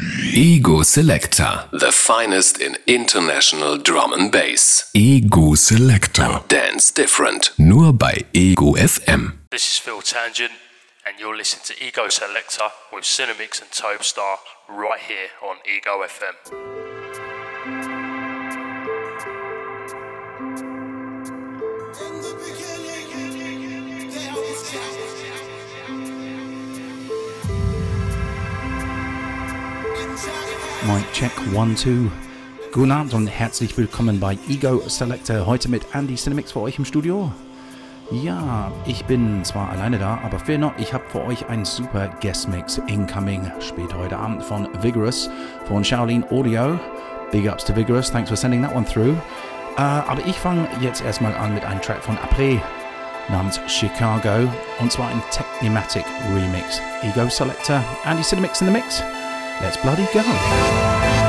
Ego Selector. The finest in international drum and bass. Ego Selector. Dance different. Nur bei Ego FM. This is Phil Tangent, and you're listening to Ego Selector with Cinemix and Tobestar right here on Ego FM. Mic check, one, two. Guten Abend und herzlich willkommen bei Ego Selector. Heute mit Andy Cinemix für euch im Studio. Ja, ich bin zwar alleine da, aber fear not, ich habe für euch einen super Guest Mix incoming später heute Abend von Vigorous von Shaolin Audio. Big ups to Vigorous, thanks for sending that one through. Äh, aber ich fange jetzt erstmal an mit einem Track von Après namens Chicago und zwar ein Technimatic Remix. Ego Selector, Andy Cinemix in the mix. Let's bloody go.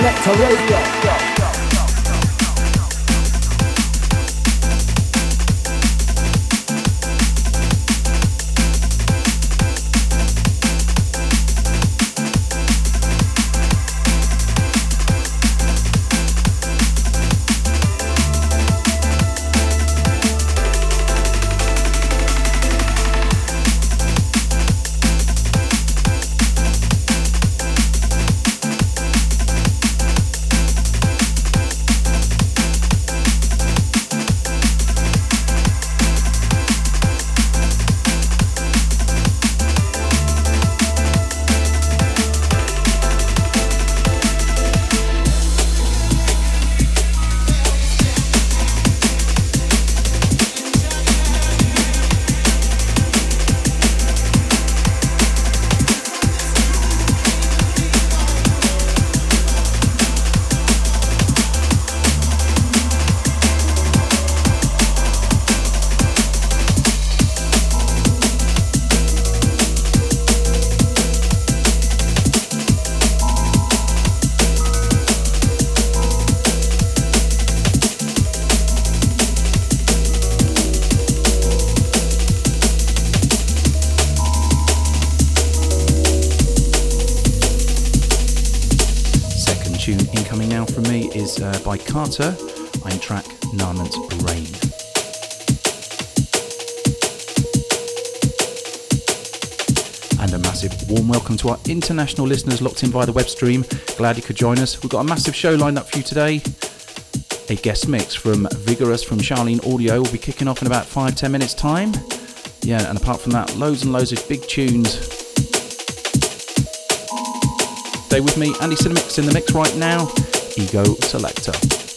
Selector Radio. International listeners locked in via the web stream. Glad you could join us. We've got a massive show lined up for you today. A guest mix from Vigorous from Charlene Audio will be kicking off in about five ten minutes' time. Yeah, and apart from that, loads and loads of big tunes Stay with me, Andy Cinemix in the mix right now. Ego Selector.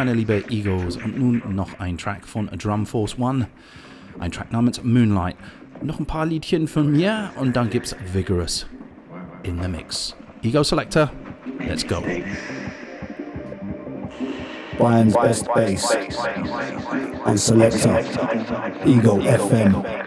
meine liebe Egos. Und nun noch ein Track von Drum Force One. Ein Track namens Moonlight. Noch ein paar Liedchen von mir und dann gibt's Vigorous in the Mix. Ego Selector, let's go. Brian's Best Bass and Selector, Ego FM.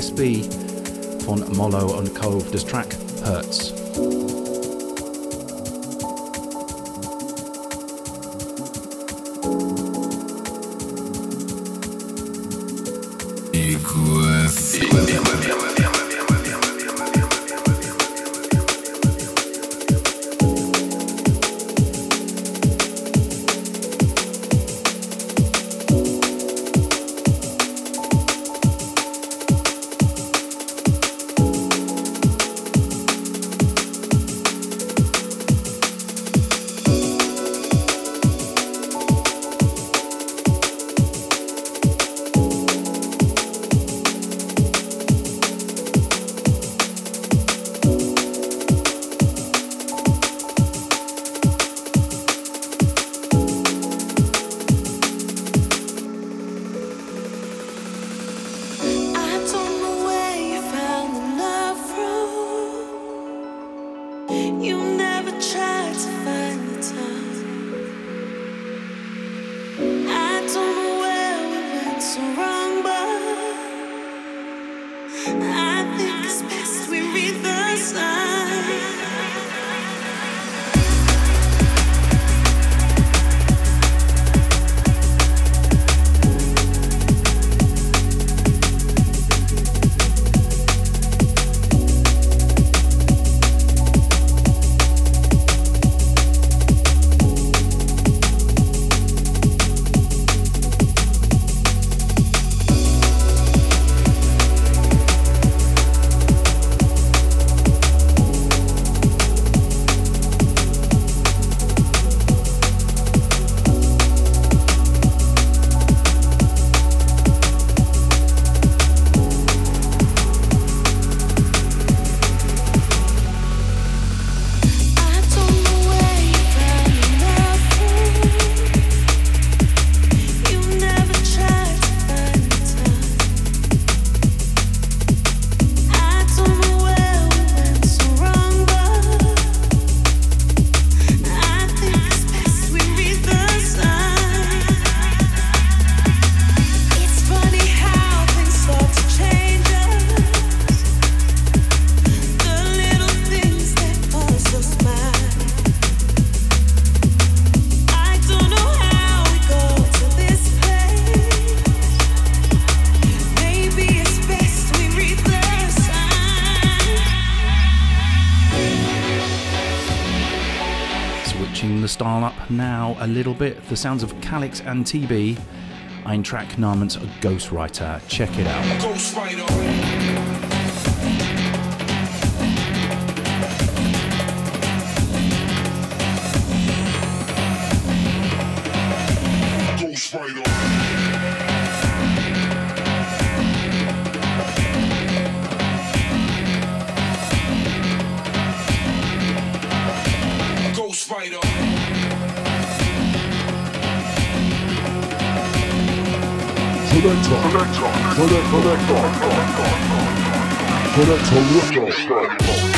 SB now a little bit the sounds of Calyx and TeeBee. Ein Track namens Ghostwriter. Check it out. 도대체 도대체 도대체 도대체 도대체 도대체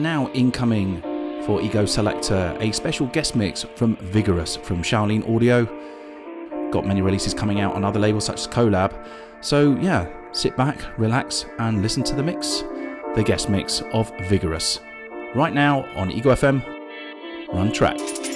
And now incoming for Ego Selector, a special guest mix from Vigorous from Shaolin Audio. Got many releases coming out on other labels such as Collab. So yeah, sit back, relax, and listen to the mix. The guest mix of Vigorous. Right now on Ego FM, Run Track.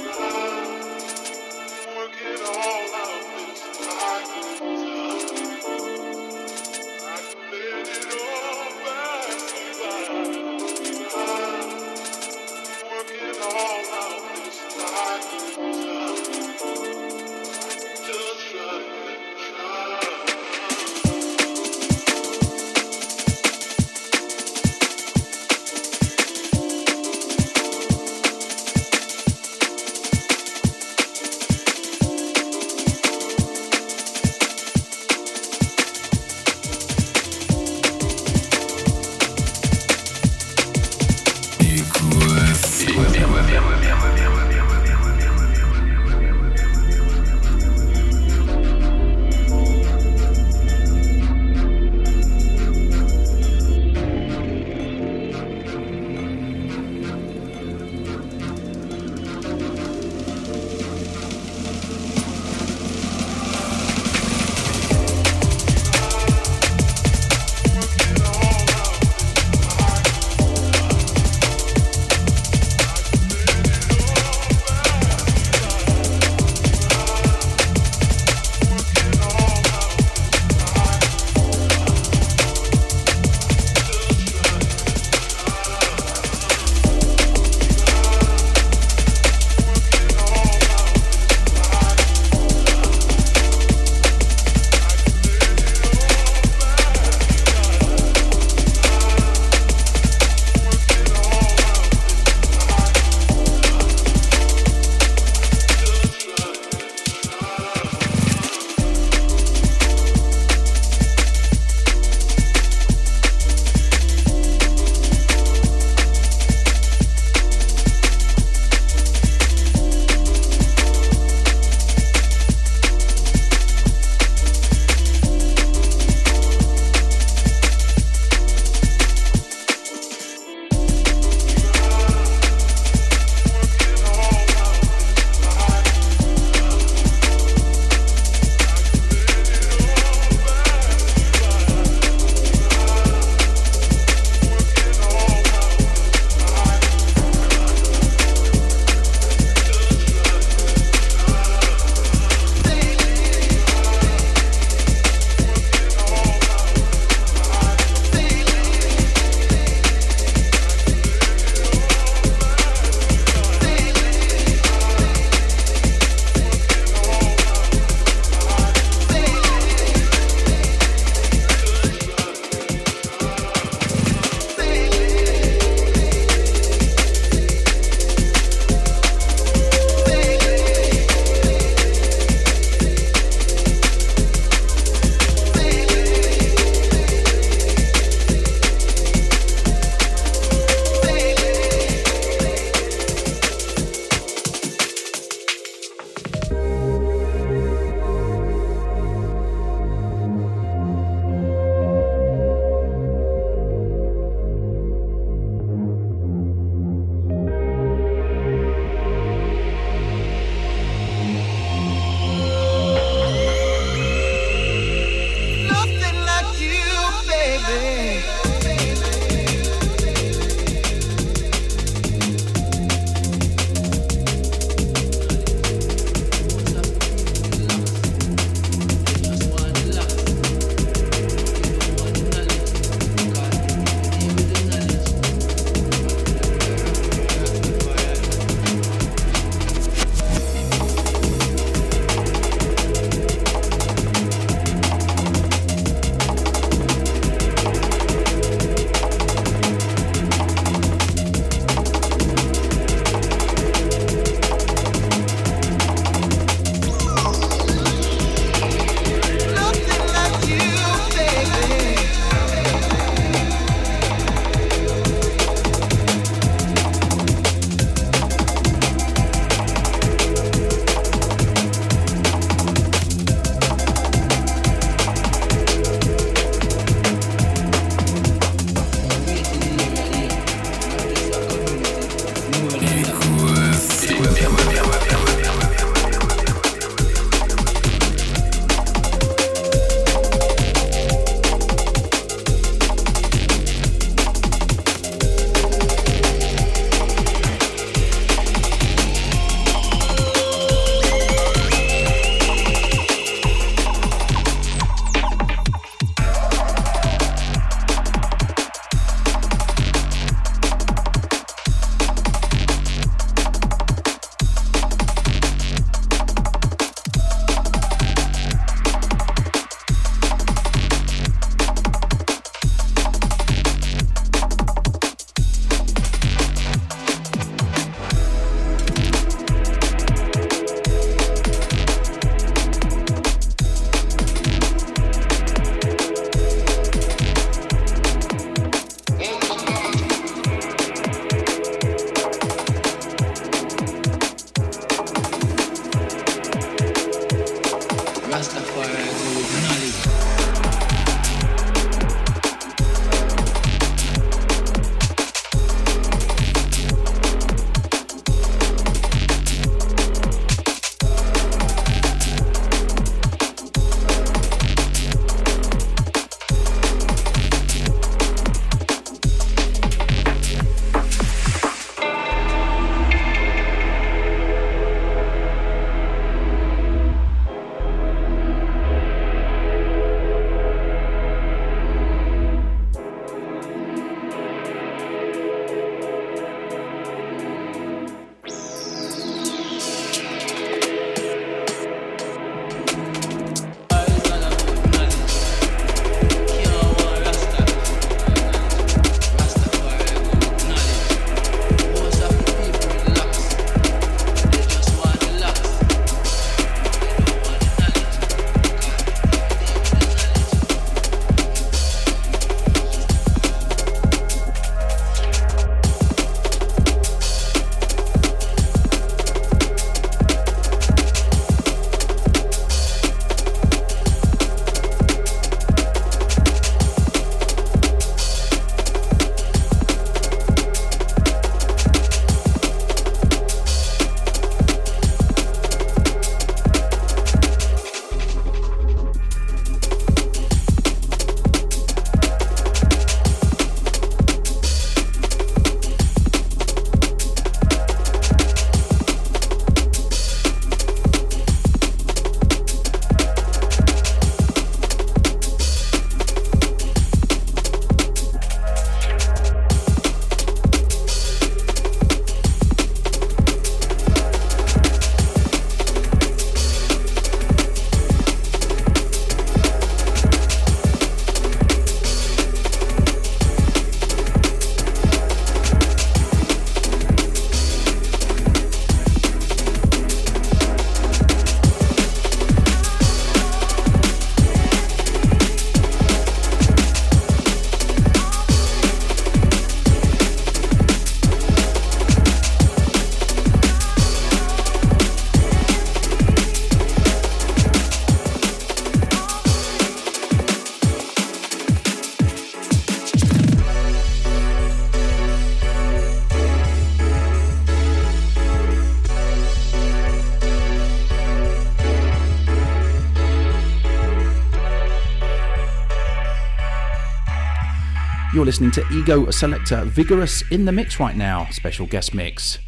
Listening to Ego Selector Vigorous in the mix right now. Special guest mix.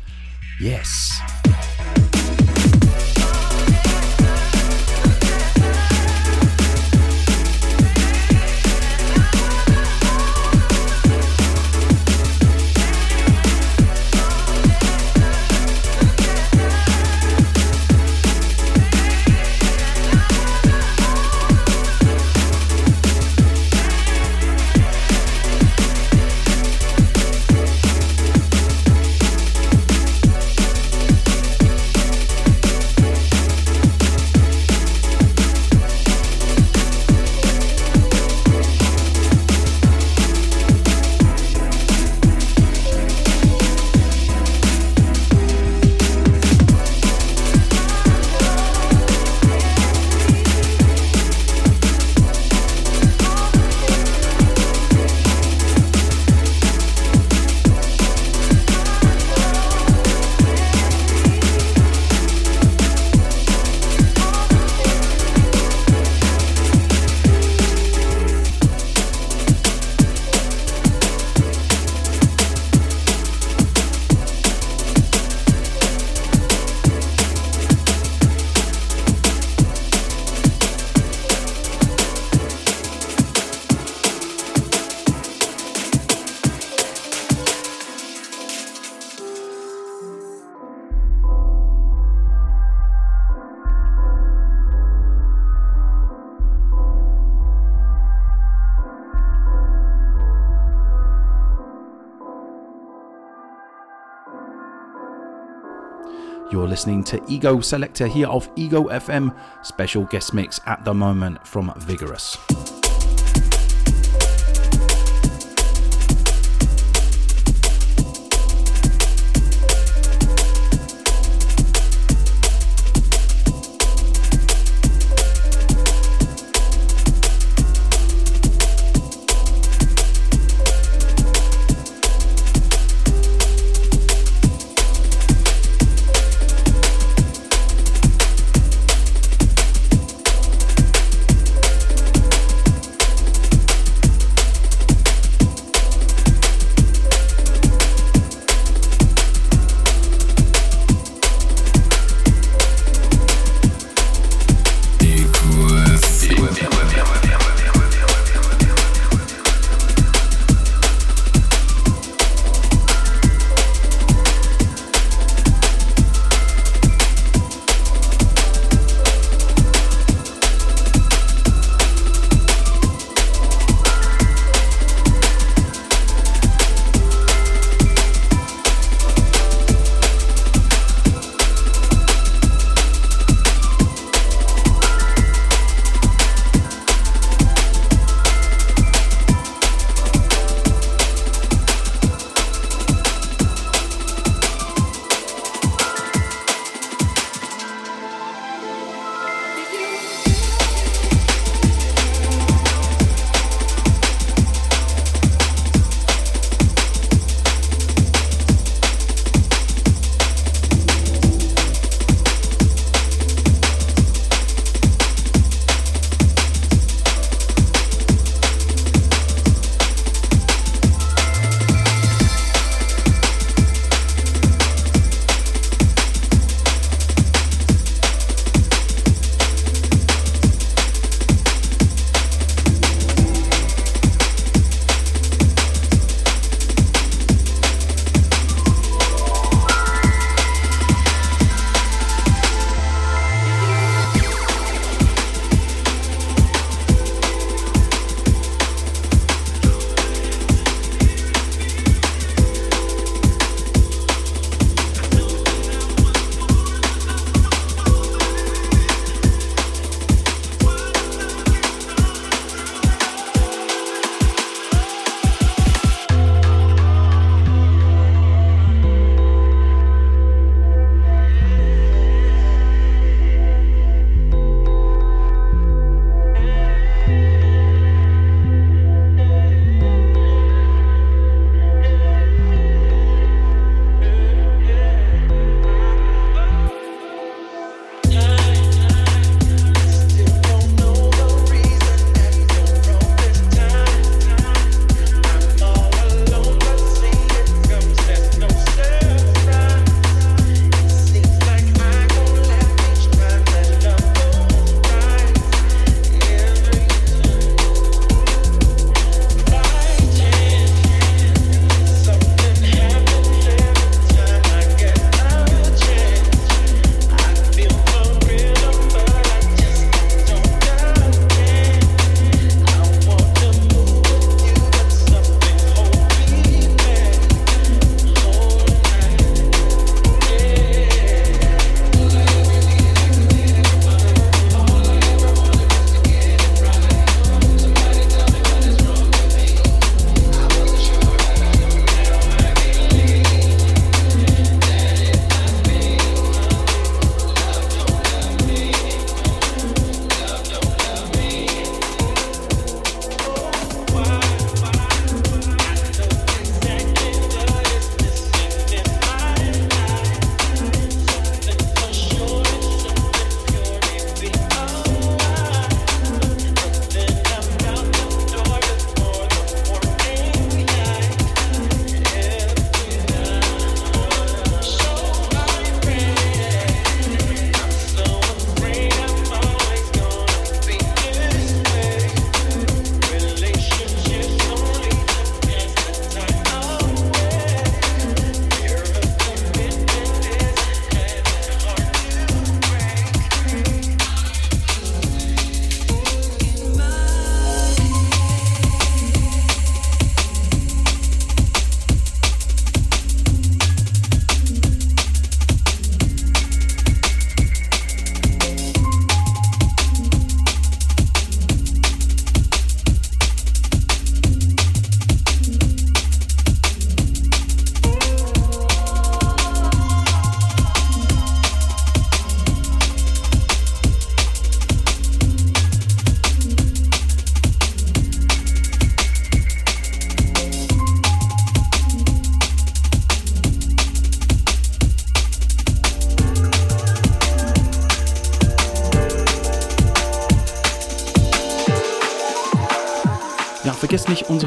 Yes. You're listening to Ego Selector here of Ego FM. Special guest mix at the moment from Vigorous.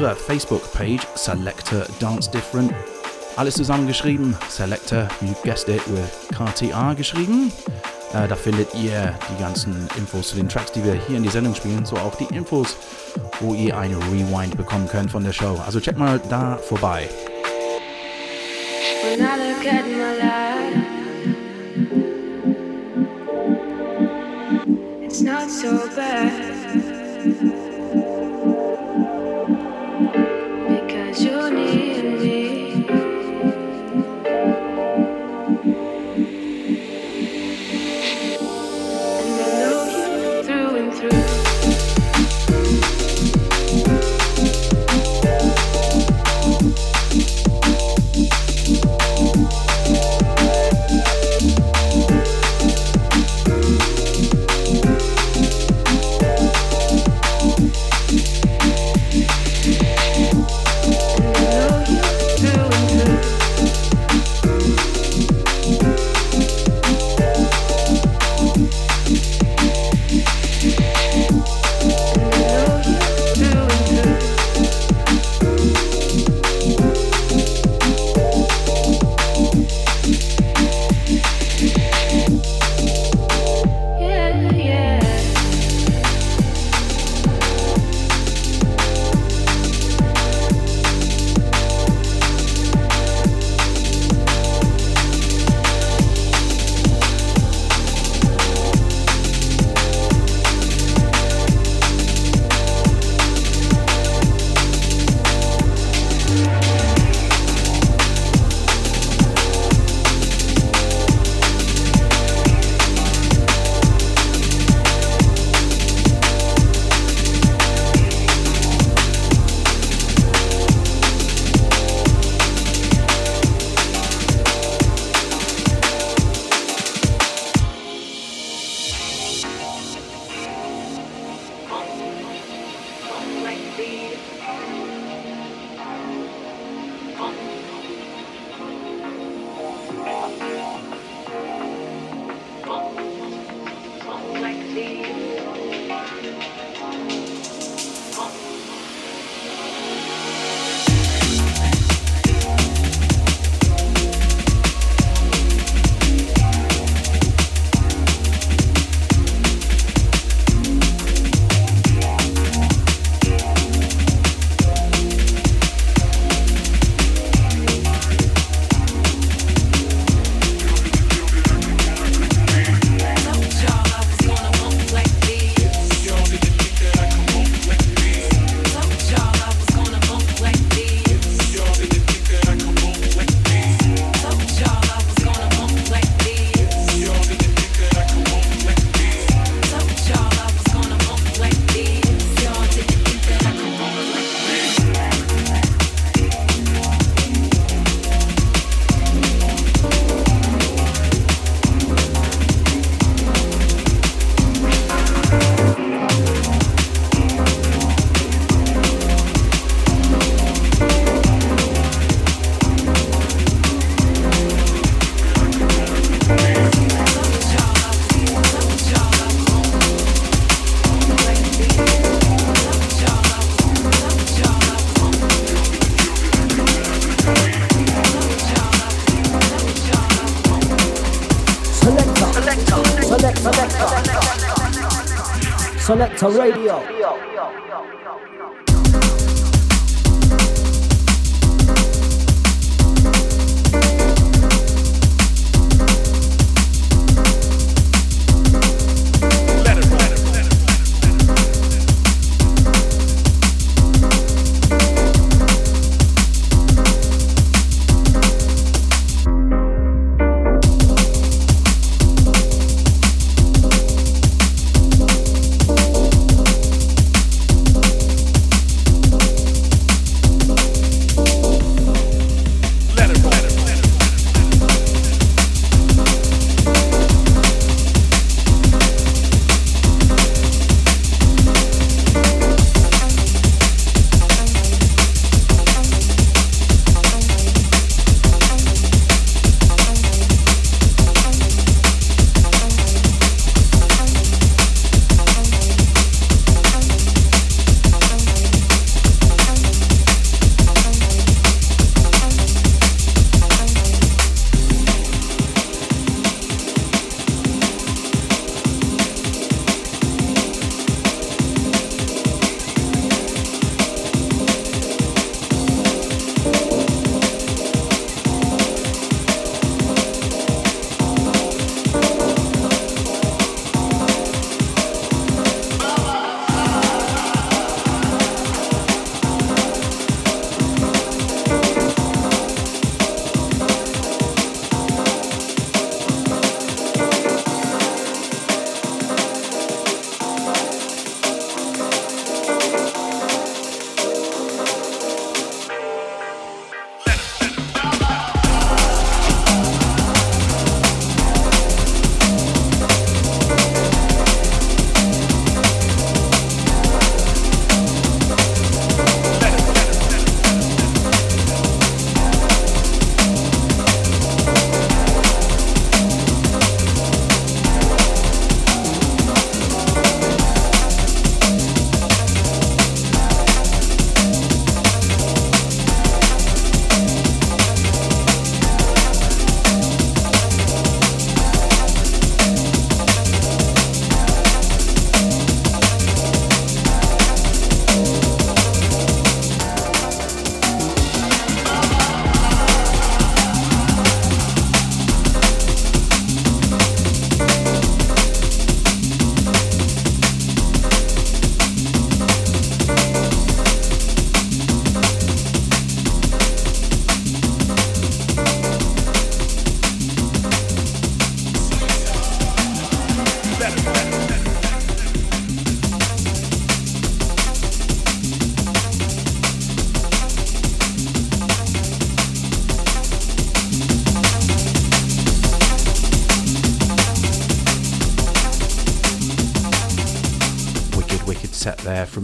Vergesst nicht unsere Facebook-Page Selector Dance Different. Alles zusammengeschrieben. Selector, you guessed it, with KTA geschrieben. Äh, da findet ihr die ganzen Infos zu den Tracks, die wir hier in die Sendung spielen, so auch die Infos, wo ihr eine Rewind bekommen könnt von der Show. Also check mal da vorbei. When I look at my life, it's not so bad. Selector Radio.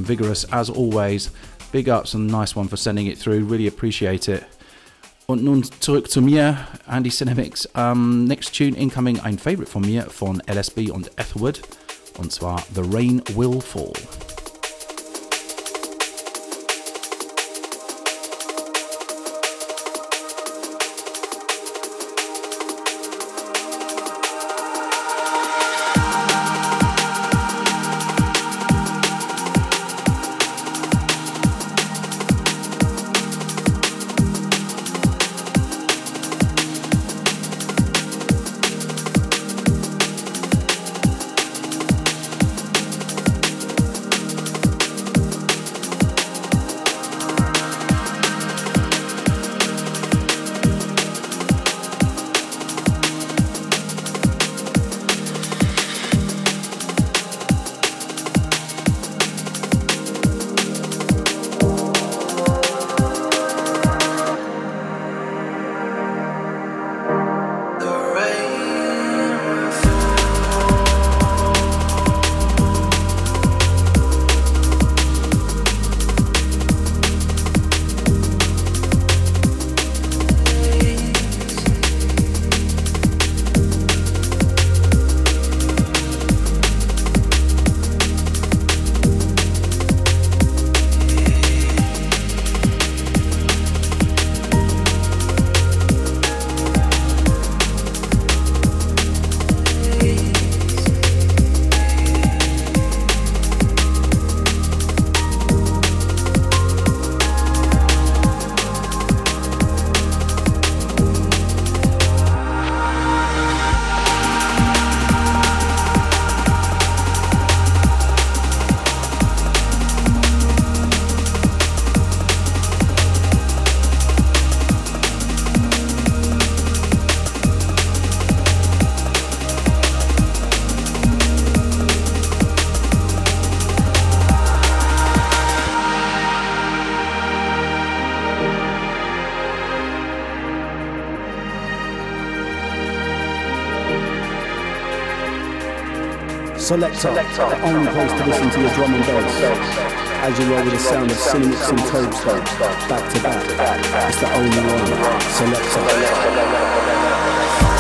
Vigorous as always. Big ups and nice one for sending it through. Really appreciate it. Und nun zurück zu mir, Andy Cinemix. Ähm, next tune incoming, ein Favorite von mir, von LSB und Etherwood. Und zwar The Rain Will Fall. Selector, the only place to listen to your drum and bass. As you roll with the sound of Cinemix and Tobestar, back to back. It's the only one. Selector.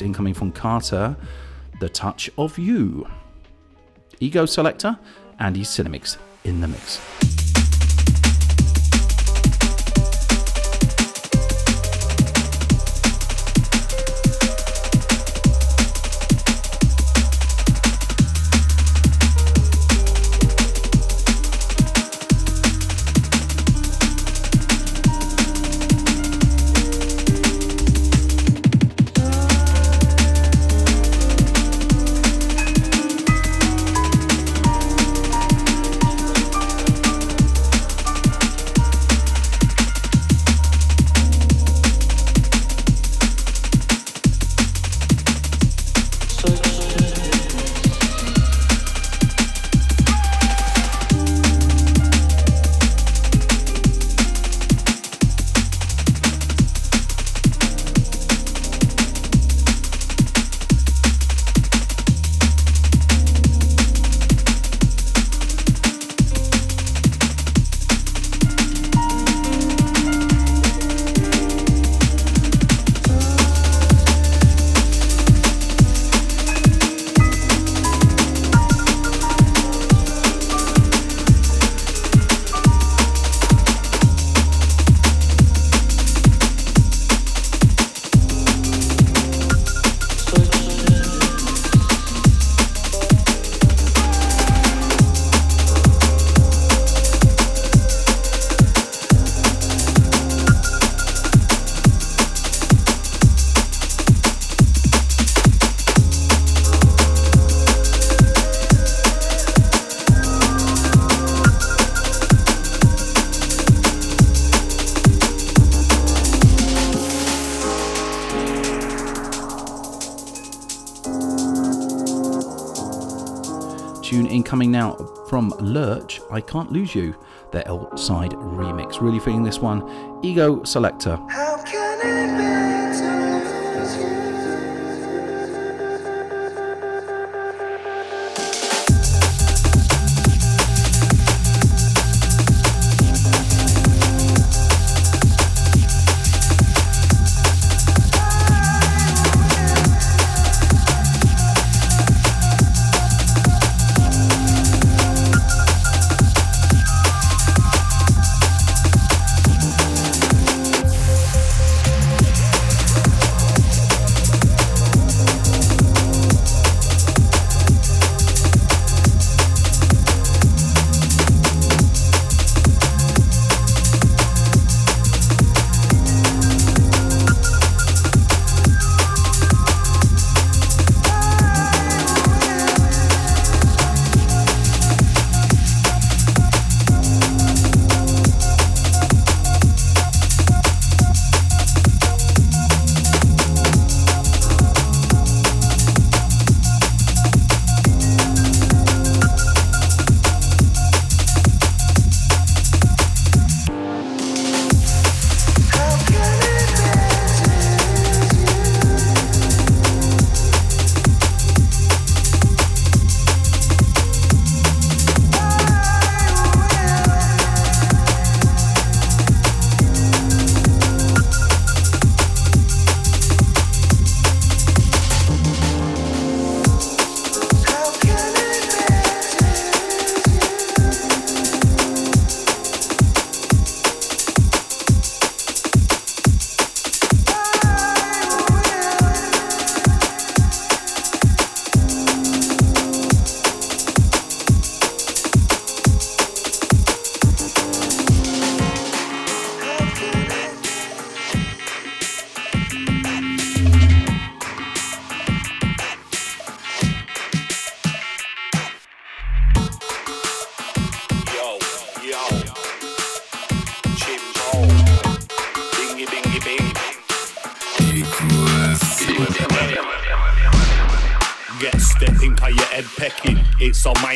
Jetzt incoming von Carter, The Touch of You. Ego Selector, Andy Cinemix in the mix. Now, from Lurch, I Can't Lose You, their outside remix. Really feeling this one. Ego Selector.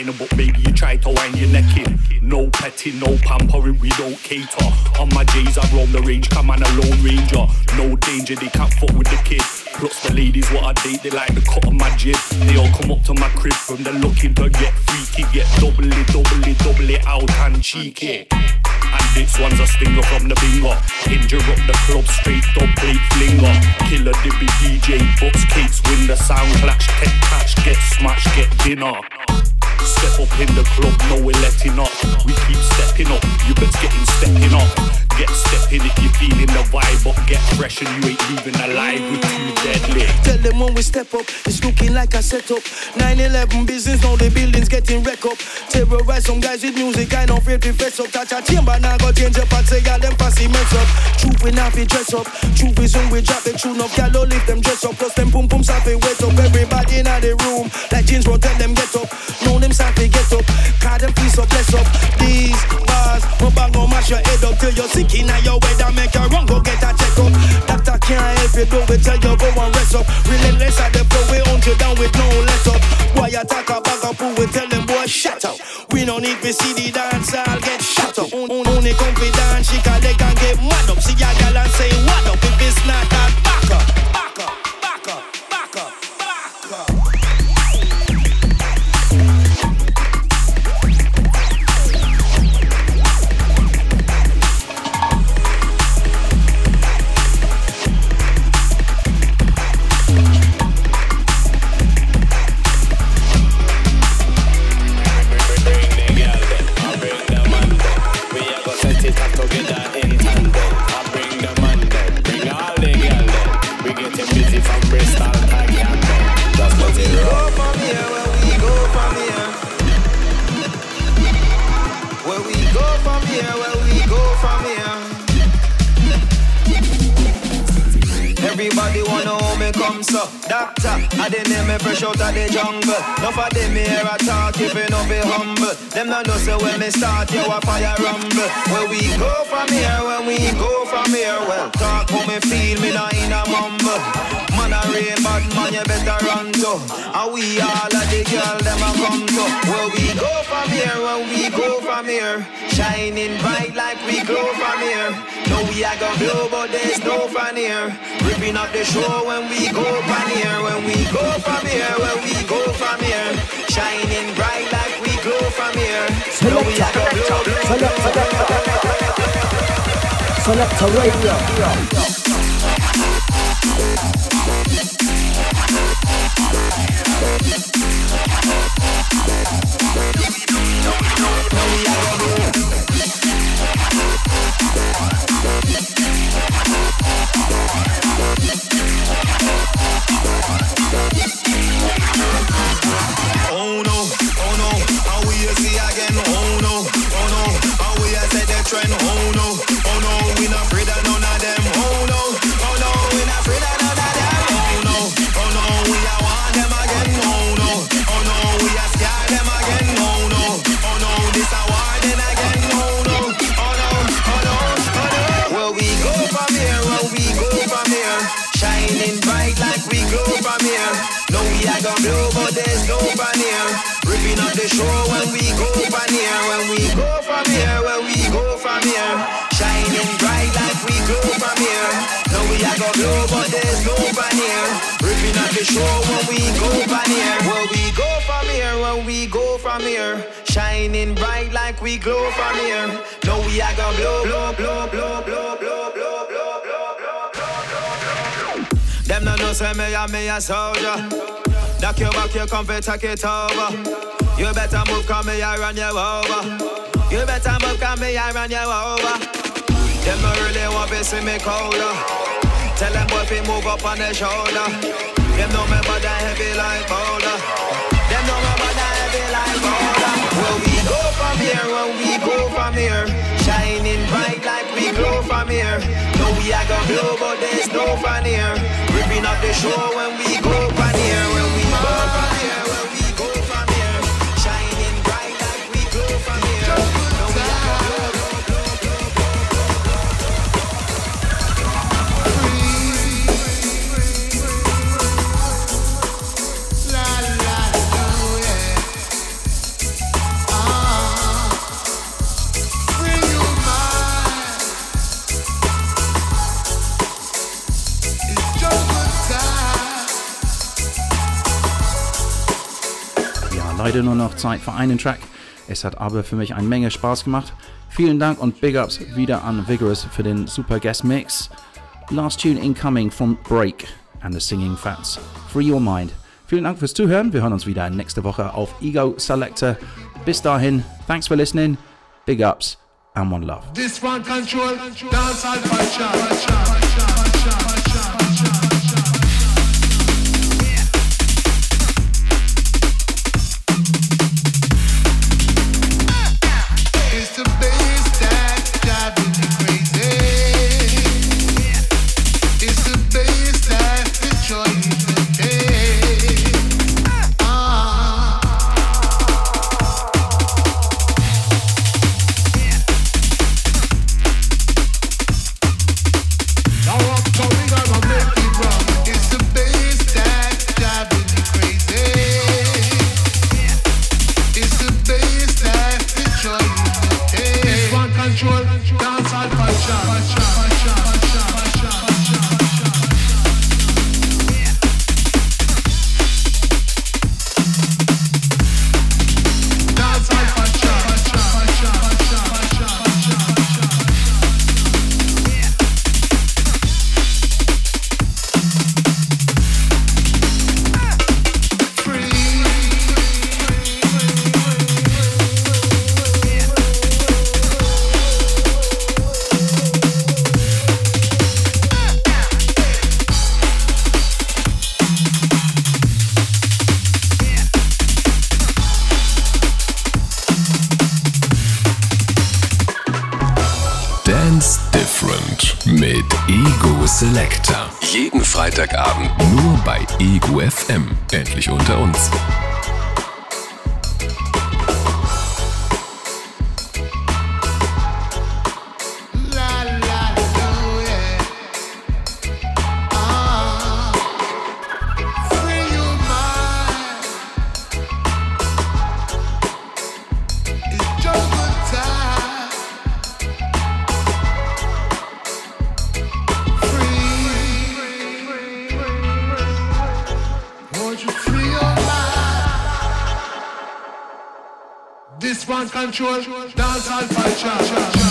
but baby, you try to wind your neck in. No petting, no pampering, we don't cater. On my days, I roam the range, come on, a lone ranger. No danger, they can't fuck with the kid. Plus, the ladies, what I date, they like the cut of my jib. They all come up to my crib from the looking to get freaky, get double it, double it, double it out and cheeky. And this one's a stinger from the binger. Injure up the club straight, up plate flinger. Killer dippy DJ, books, cakes, win the sound clash, tech catch, get smashed, get dinner. Step up in the club, no we're letting up. We keep stepping up, you bets getting stepping up. Get stepping if you're feeling the vibe up. Get fresh and you ain't leaving alive with two deadly. Tell them when we step up, it's looking like a setup. 9-11 business, now the building's getting wrecked up. Terrorize some guys with music, I don't afraid to fess up. Touch a chamber, now go change up and say all them fancy mess up. Truth we not be dress up. Truth is when we drop the tune up, y'all don't them dress up. Plus them boom boom sappy wet up. Everybody in the room, like jeans bro, tell them get up. Know them sappy get up. Call them piece up, bless up. These bars, we bang on mash your head up till you see sick in your way that make you wrong, go get a checkup. Doctor can't help you, do it till you go and rest up. Relentless at the flow, we hunt you down with no let up. Why attack a bag of pool, we tell them boy shut up. We don't need to see the dance, I'll get shut up. Only confident, she can they can get mad up. See a gal and say what up if it's not that so Doctor, I didn't hear me fresh out of the jungle. Enough of them here I talk if you know be humble. Them not know say when me start, yo a fire rumble. Where we go from here, when we go from here Well, talk how me feel, me not in a mumble a rain, but man you better run to. And we all of the girl them a come to. Where we go from here, where we go from here. Shining bright like we glow from here. No we are a go blow, but there's no fun here. Ripping up the show when we go from here. When we go from here, where we go from here. Shining bright like we glow from here. No we a go blow, blow, Select, select, select, select a radio. Thank you. No here. Ripping up the show when we go from here. When we go from here, when we go from here. Shining bright like we glow from here. No, we a go blow, but there's no fun here. Ripping up the show when we go from here. When we go from here, when we go from here. Shining bright like we glow from here. No, we a go blow, blow, blow, blow, blow, blow, blow, blow, blow, blow, blow, blow. Them no know say me a me a soldier. Knock you back, you come fi take it over. You better move, come me I run you over. You better move, come me I run you over. Them no really want to see me colder. Tell them boy fi move up on their shoulder. Them know me body heavy like boulder. Them know me body heavy like boulder. Where we go from here, where we go from here. Shining bright like we glow from here. No we a go blow, but there's no fun here. Ripping up the show when we go leider nur noch Zeit für einen Track. Es hat aber für mich eine Menge Spaß gemacht. Vielen Dank und Big Ups wieder an Vigorous für den super Guest Mix. Last tune incoming from Break and the Singing Fats. Free Your Mind. Vielen Dank fürs Zuhören. Wir hören uns wieder nächste Woche auf Ego Selector. Bis dahin, thanks for listening. Big Ups and one love. This one control, dance control, dance and culture.